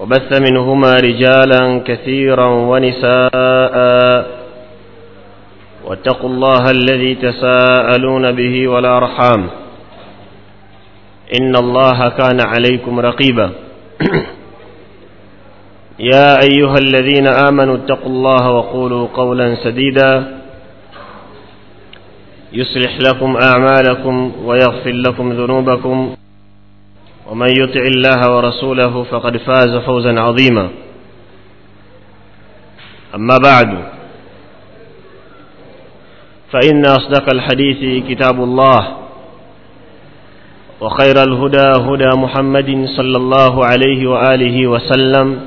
وبث منهما رجالا كثيرا ونساء. واتقوا الله الذي تساءلون به والأرحام. إن الله كان عليكم رقيبا. يا أيها الذين آمنوا اتقوا الله وقولوا قولا سديدا. يصلح لكم أعمالكم ويغفر لكم ذنوبكم. ومن يطع الله ورسوله فقد فاز فوزا عظيما. أما بعد فإن أصدق الحديث كتاب الله وخير الهدى هدى محمد صلى الله عليه وآله وسلم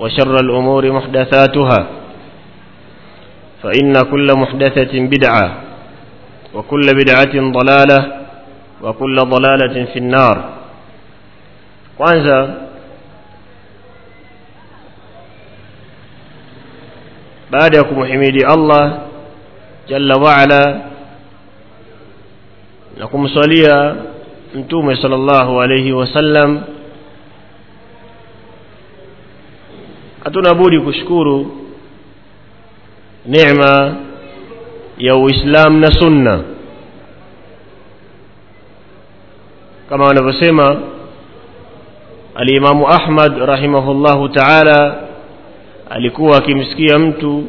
وشر الأمور محدثاتها فإن كل محدثة بدعة وكل بدعة ضلالة وكل ضلالة في النار kwanza baada ya kumhimidi Allah jalla waala na kumswalia mtume sallallahu alayhi wasallam hatuna budi kushukuru neema ya Uislamu na Sunna kama wanavyosema alimamu Ahmad rahimahullahu ta'ala alikuwa akimsikia mtu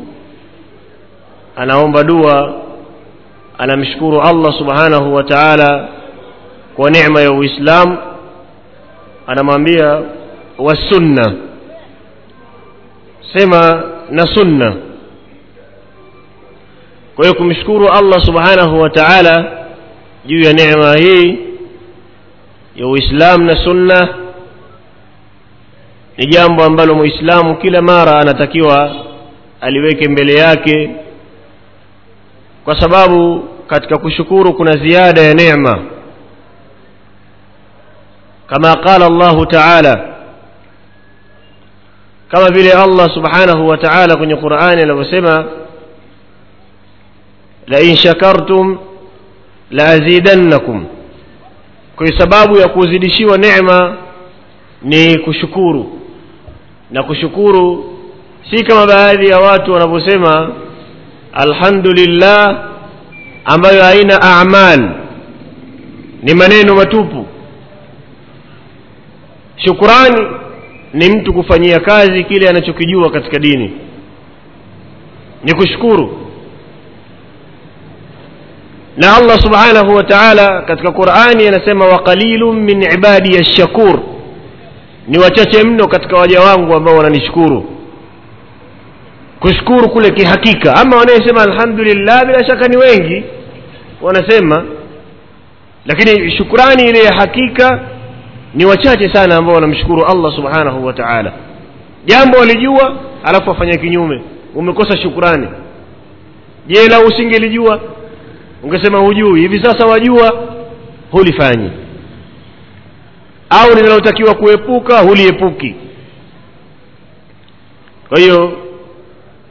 anaomba dua anamshukuru Allah subhanahu wa ta'ala kwa neema ya Uislamu anamwambia wasunna sema na sunna kwa hiyo kumshukuru Allah subhanahu wa ta'ala juu ya neema hii ya Uislamu na sunna ni jambo ambalo Muislamu kila mara anatakiwa aliweke mbele yake kwa sababu katika kushukuru kuna ziada ya neema kama qala Allah ta'ala kama vile Allah subhanahu wa ta'ala kwenye Qur'ani anavyosema la in shakartum la kwa sababu ya kuzidishiwa neema ni kushukuru. Na kushukuru si kama baadhi ya watu wanavyosema alhamdulillah ambayo haina a'mal. Ni maneno matupu. Shukurani ni mtu kufanyia kazi kile anachokijua katika dini. Ni kushukuru na Allah subhanahu wa ta'ala katika Qur'ani anasema wa qalilun min ibadi ash-shakur. Ni wachache mno katika waja wangu ambao wananishukuru. Kushukuru kule kihakika. Ama wanayesema alhamdulillah bila shaka ni wengi. Wanasema lakini shukrani ile ya hakika ni wachache sana ambao wanamshukuru Allah subhanahu wa ta'ala. Jambo walijua alafu wafanya kinyume. Umekosa shukrani je la usingelijua ungesema hujui hivi sasa wajua hulifanyi. Au linalotakiwa kuepuka huliepuki. Kwa hiyo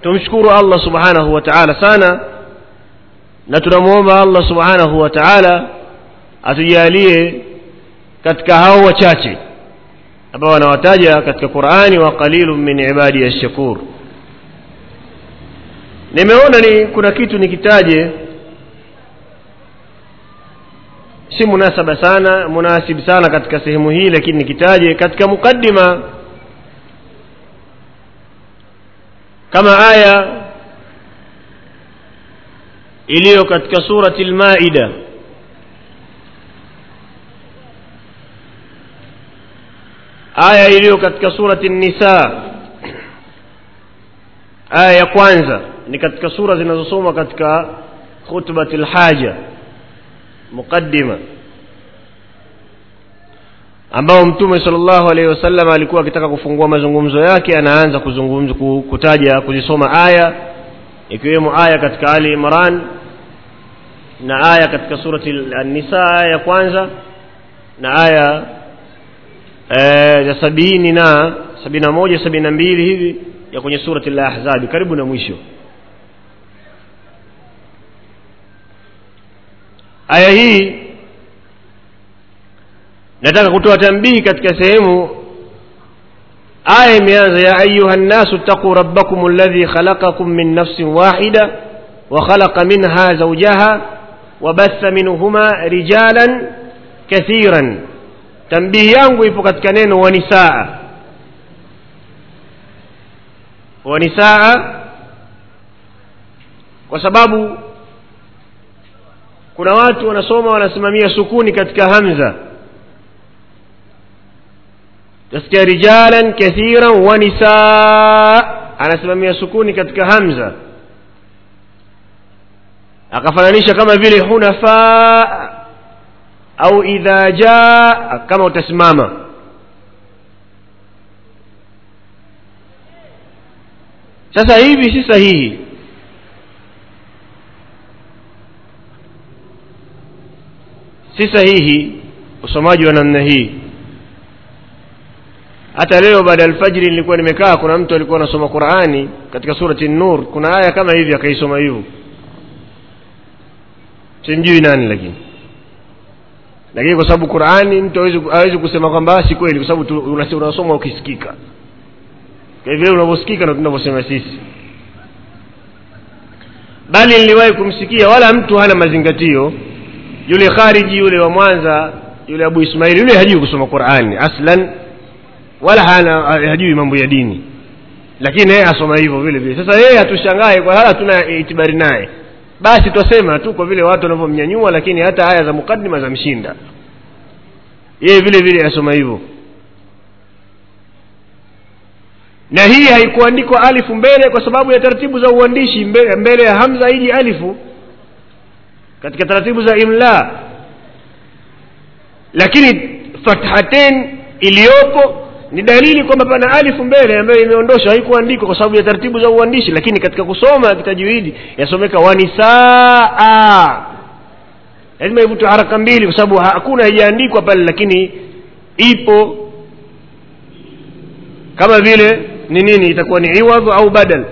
tumshukuru Allah subhanahu wa ta'ala sana na tunamwomba Allah subhanahu wa ta'ala atujalie katika hao wachache ambao wanawataja katika Qur'ani wa qalilun min ibadi ash-shakur. Nimeona ni kuna kitu nikitaje si munasaba sana munasib sana katika sehemu hii lakini nikitaje katika mukaddima. Kama aya iliyo katika surati lmaida aya iliyo katika surati nisa aya ya kwanza ni katika sura zinazosoma katika khutbati lhaja muqaddima ambao mtume sallallahu alaihi wasallam alikuwa akitaka kufungua mazungumzo yake anaanza kuzungumza kutaja kuzisoma aya ikiwemo aya katika ali imran na aya katika surati an-nisa aya ya kwanza na aya ya e, sabini na sabini na moja sabini na mbili hivi ya kwenye surati al-ahzabi karibu na mwisho aya hii nataka kutoa tambihi katika sehemu aya imeanza ya ayuha nnasu ttaquu rabbakum alladhi khalaqakum min nafsin wahida وخلق منها زوجها وبث منهما رجالا كثيرا تنبيه yangu ipo katika neno wanisaa wanisaa kwa sababu kuna watu wanasoma wanasimamia sukuni katika hamza. Tasikia rijalan kathiran wa nisaa anasimamia sukuni katika hamza. Akafananisha kama vile hunafa au idha jaa kama utasimama. Sasa hivi si sahihi si sahihi usomaji wa namna hii. Hata leo baada ya alfajiri nilikuwa nimekaa kuna mtu alikuwa anasoma qurani katika surati nur kuna aya kama hivi akaisoma hivyo. Simjui nani lakini. Lakini kwa sababu qurani mtu hawezi kusema kwamba si kweli kwa sababu unasoma ukisikika. Kwa unavyosikika na tunavyosema sisi. Bali niliwahi kumsikia wala mtu hana mazingatio yule khariji yule wa mwanza yule abu ismaili yule hajui kusoma qurani aslan wala hana hajui mambo ya dini. Lakini yeye asoma hivyo vile vile. Sasa yeye hatushangae kwa hala tuna itibari naye. Basi twasema tu kwa vile watu wanavyomnyanyua lakini hata aya za mukadima za mshinda yeye vile vile asoma hivyo. Na hii haikuandikwa alifu mbele kwa sababu ya taratibu za uandishi mbele, mbele ya hamza iji alifu katika taratibu za imla lakini fathatain iliyopo ni dalili kwamba pana alifu mbele ambayo imeondoshwa haikuandikwa kwa sababu ya taratibu za uandishi. Lakini katika kusoma kitajuidi yasomeka wanisaa. Lazima ivutwe haraka mbili kwa sababu hakuna haijaandikwa pale lakini ipo. Kama vile ni nini? Itakuwa ni iwadhu au badal.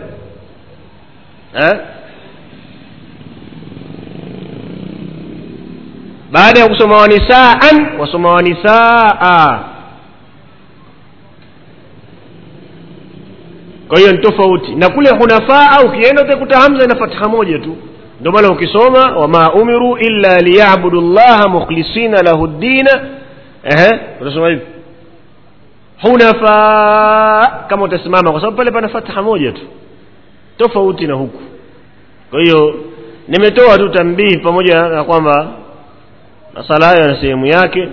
Eh? Baada ya kusoma wanisaan wasoma wanisaa kwa hiyo ni tofauti. Na kule hunafaa ukienda utakuta hamza ina fatha moja tu. Ndio maana ukisoma wama umiru illa liyabudu llaha mukhlisina lahu ddina. Utasoma hivi. Hunafa kama utasimama kwa sababu pale pana fatha moja tu. Tofauti na huku. Kwa hiyo nimetoa tu tambihi pamoja na kwamba masala hayo yana sehemu yake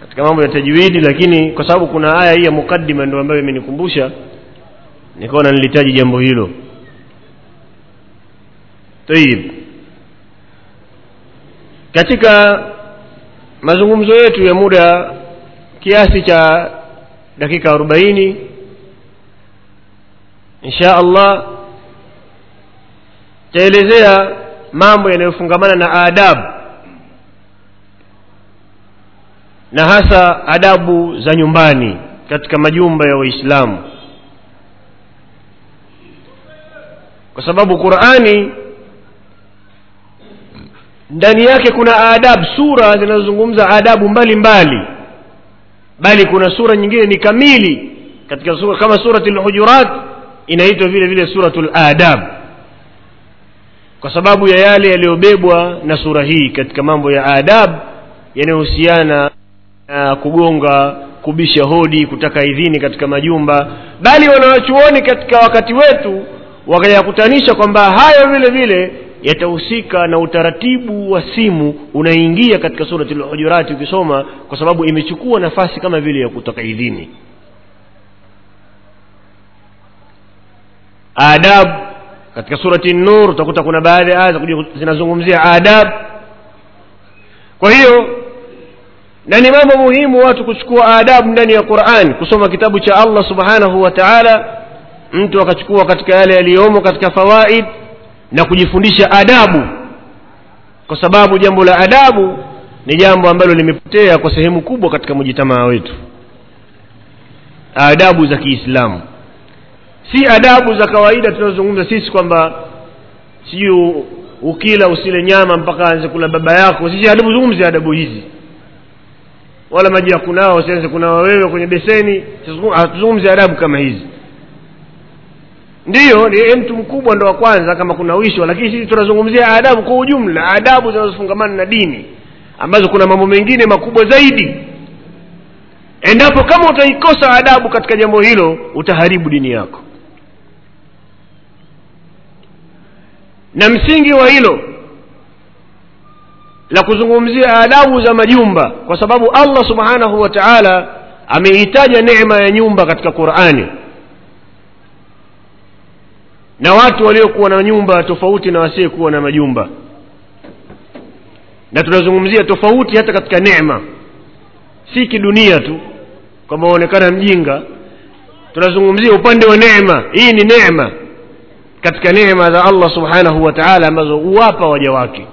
katika mambo ya tajwidi lakini kwa sababu kuna aya hii ya mukaddima ndio ambayo imenikumbusha nikaona nilitaji jambo hilo. Tayib katika mazungumzo yetu ya muda kiasi cha dakika arobaini insha allah taelezea mambo yanayofungamana na adabu na hasa adabu za nyumbani katika majumba ya waislamu kwa sababu qurani ndani yake kuna adabu sura zinazozungumza adabu mbalimbali mbali. bali kuna sura nyingine ni kamili katika sura kama surati lhujurat inaitwa vile vile suratu ladab kwa sababu ya yale yaliyobebwa na sura hii katika mambo ya adab yanayohusiana kugonga kubisha hodi kutaka idhini katika majumba bali wanawachuoni katika wakati wetu wakayakutanisha kwamba hayo vile vile yatahusika na utaratibu wa simu unaingia katika surati lhujurati ukisoma kwa sababu imechukua nafasi kama vile ya kutaka idhini. Adab katika surati nur utakuta kuna baadhi ya aya zinazungumzia adab. Kwa hiyo na ni mambo muhimu watu kuchukua adabu ndani ya quran kusoma kitabu cha allah subhanahu wa taala. Mtu akachukua katika yale yaliyomo katika fawaid na kujifundisha adabu. Kwa sababu jambo la adabu ni jambo ambalo limepotea kwa sehemu kubwa katika mujitamaa wetu. Adabu za kiislamu. Si adabu za kawaida tunazozungumza sisi kwamba sijui ukila usile nyama mpaka aanze kula baba yako. Sisi adabu zungumzi adabu hizi wala maji ya kunao usianze kunawa wewe kwenye beseni. Hatuzungumzi adabu kama hizi. Ndiyo ni mtu mkubwa ndo wa kwanza kama kuna wishwa lakini sisi tunazungumzia adabu kwa ujumla adabu zinazofungamana na dini ambazo kuna mambo mengine makubwa zaidi. Endapo kama utaikosa adabu katika jambo hilo utaharibu dini yako. Na msingi wa hilo la kuzungumzia adabu za majumba kwa sababu allah subhanahu wa taala ameitaja neema ya nyumba katika qurani. Na watu waliokuwa na nyumba tofauti na wasiyekuwa na majumba. Na tunazungumzia tofauti hata katika neema. Si kidunia tu kwamba waonekana mjinga. Tunazungumzia upande wa neema. Hii ni neema katika neema za allah subhanahu wa taala ambazo huwapa waja wake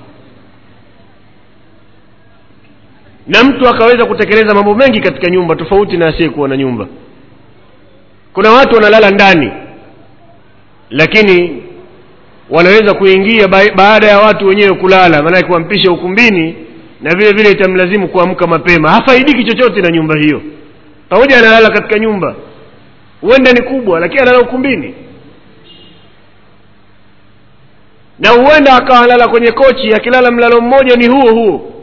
na mtu akaweza kutekeleza mambo mengi katika nyumba tofauti na asiyekuwa na nyumba. Kuna watu wanalala ndani lakini wanaweza kuingia baada ya watu wenyewe kulala maanake wampisha ukumbini na vile vile itamlazimu kuamka mapema. Hafaidiki chochote na nyumba hiyo. Pamoja analala katika nyumba. Huenda ni kubwa lakini analala ukumbini. Na huenda akawa analala kwenye kochi akilala mlalo mmoja ni huo huo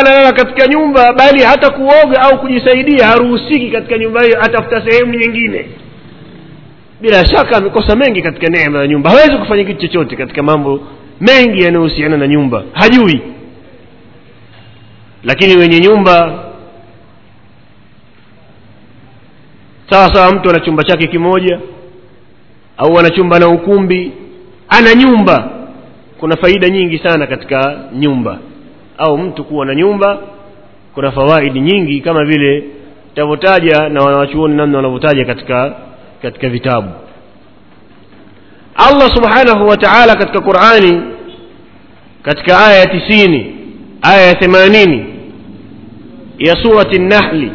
analala katika nyumba bali hata kuoga au kujisaidia haruhusiki katika nyumba hiyo atafuta sehemu nyingine. Bila shaka amekosa mengi katika neema ya nyumba. Hawezi kufanya kitu chochote katika mambo mengi yanayohusiana na nyumba. Hajui. Lakini wenye nyumba sawa sawa mtu ana chumba chake kimoja au ana chumba na ukumbi ana nyumba. Kuna faida nyingi sana katika nyumba au mtu kuwa na nyumba kuna fawaidi nyingi kama vile tavyotaja na wanawachuoni namna wanavyotaja katika katika vitabu. Allah subhanahu wa taala katika qurani katika aya ya tisini aya ya themanini ya surati Nahli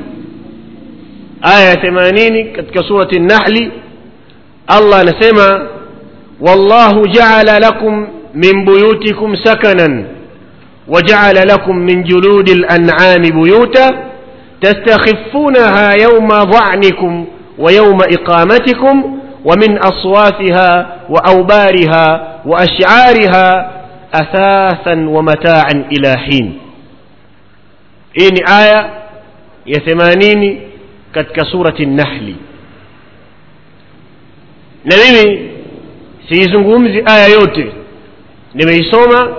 aya ya themanini katika surati Nahli allah anasema wallahu jaala lakum min buyutikum sakanan وجعل لكم من جلود الأنعام بيوتا تستخفونها يوم ظعنكم ويوم إقامتكم ومن أصوافها وأوبارها وأشعارها أثاثا ومتاعا إلى حين. إن آية يا ثمانين كتك سورة النحل na mimi siizungumzi aya yote nimeisoma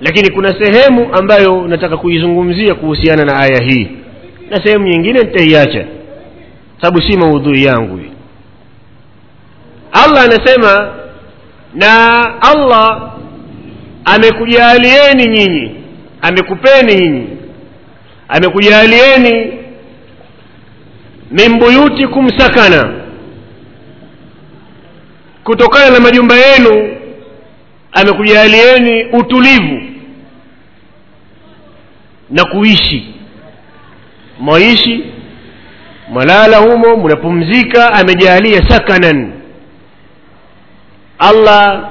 lakini kuna sehemu ambayo nataka kuizungumzia kuhusiana na aya hii. Na sehemu nyingine nitaiacha. Sababu si maudhui yangu hii. Allah anasema na allah amekujaalieni nyinyi amekupeni nyinyi amekujaalieni min buyutikum sakana kutokana na majumba yenu amekujalieni utulivu na kuishi. Mwaishi mwalala humo mnapumzika amejalia sakanan. Allah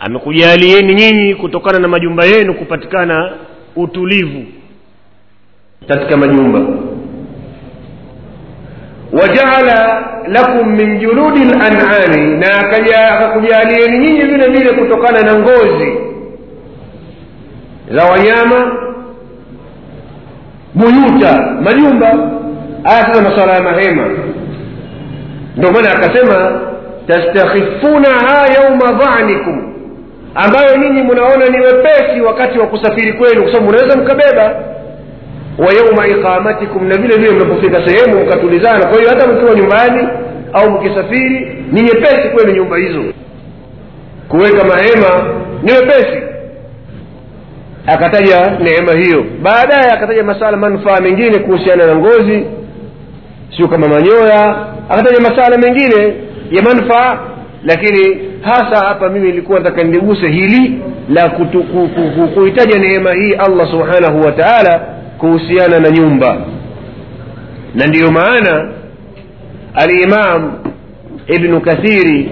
amekujalieni nyinyi kutokana na majumba yenu kupatikana utulivu katika majumba wajaala lakum min juludi lanami na akakujalieni nyinyi vile vile kutokana na ngozi za wanyama buyuta majumba. Aya sasa masuala ya mahema. Ndio maana akasema tastakhifunaha yauma dhanikum ambayo ninyi mnaona ni wepesi wakati wa kusafiri kwenu kwa sababu mnaweza mkabeba wa yauma iqamatikum na vile vile mnapofika sehemu mkatulizana. Kwa hiyo hata mkiwa nyumbani au mkisafiri ni nyepesi kwenu nyumba hizo. Kuweka mahema ni wepesi akataja neema hiyo. Baadaye akataja masala manufaa mengine kuhusiana na ngozi sio kama manyoya. Akataja masala mengine ya manufaa lakini hasa hapa mimi nilikuwa nataka niliguse hili la kuhitaja neema hii allah subhanahu wa taala kuhusiana na nyumba na ndiyo maana alimam ibnu kathiri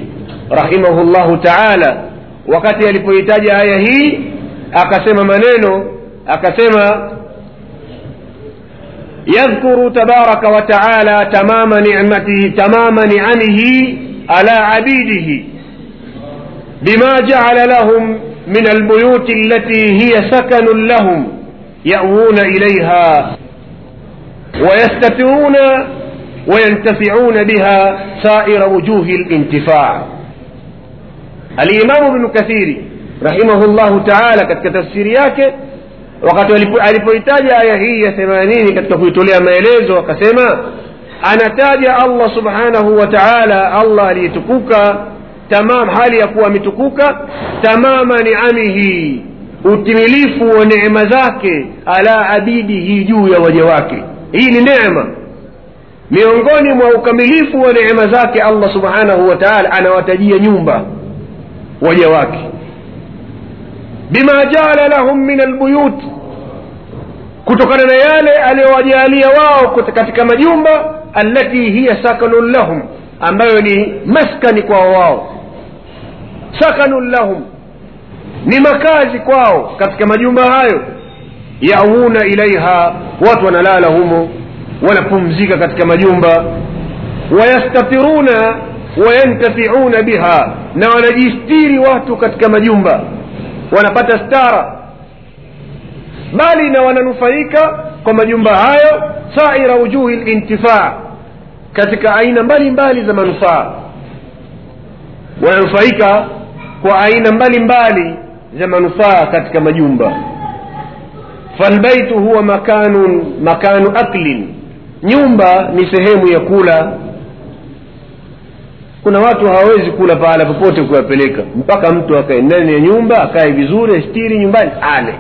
rahimahullahu taala wakati alipoitaja aya hii akasema maneno akasema يذكر تبارك وتعالى تمام نعمته تمام نعمه على عبيده بما جعل لهم من البيوت التي هي سكن لهم يأوون إليها ويستترون وينتفعون بها سائر وجوه الانتفاع. الإمام ابن كثير رحمه الله تعالى كتك تفسير ياكي وقد ألف آية هي ثمانين قد تفوت لها وقسيما أنا تاج الله سبحانه وتعالى الله ليتكوك تمام حالي أقوى متكوك تمام نعمه. Utimilifu wa neema zake ala abidihi juu ya waja wake. Hii ni neema. Miongoni mwa ukamilifu wa neema zake allah subhanahu wa taala anawatajia nyumba waja wake. Bima jaala lahum min albuyut kutokana na yale aliyowajalia wao katika majumba allati hiya sakanun lahum ambayo ni maskani kwao wao. Sakanun lahum ni makazi kwao katika majumba hayo. Yauna ilaiha watu wanalala humo wanapumzika katika majumba. Wayastatiruna wayantafiuna biha na wanajistiri watu katika majumba. Wanapata stara. Bali na wananufaika kwa majumba hayo saira wujuhi lintifaa katika aina mbalimbali za manufaa. Wananufaika kwa aina mbalimbali za manufaa katika majumba. Falbaitu huwa makanun makanu aklin. Nyumba ni sehemu ya kula. Kuna watu hawawezi kula pahala popote kuwapeleka mpaka mtu akae ndani ya nyumba akae vizuri astiri nyumbani ale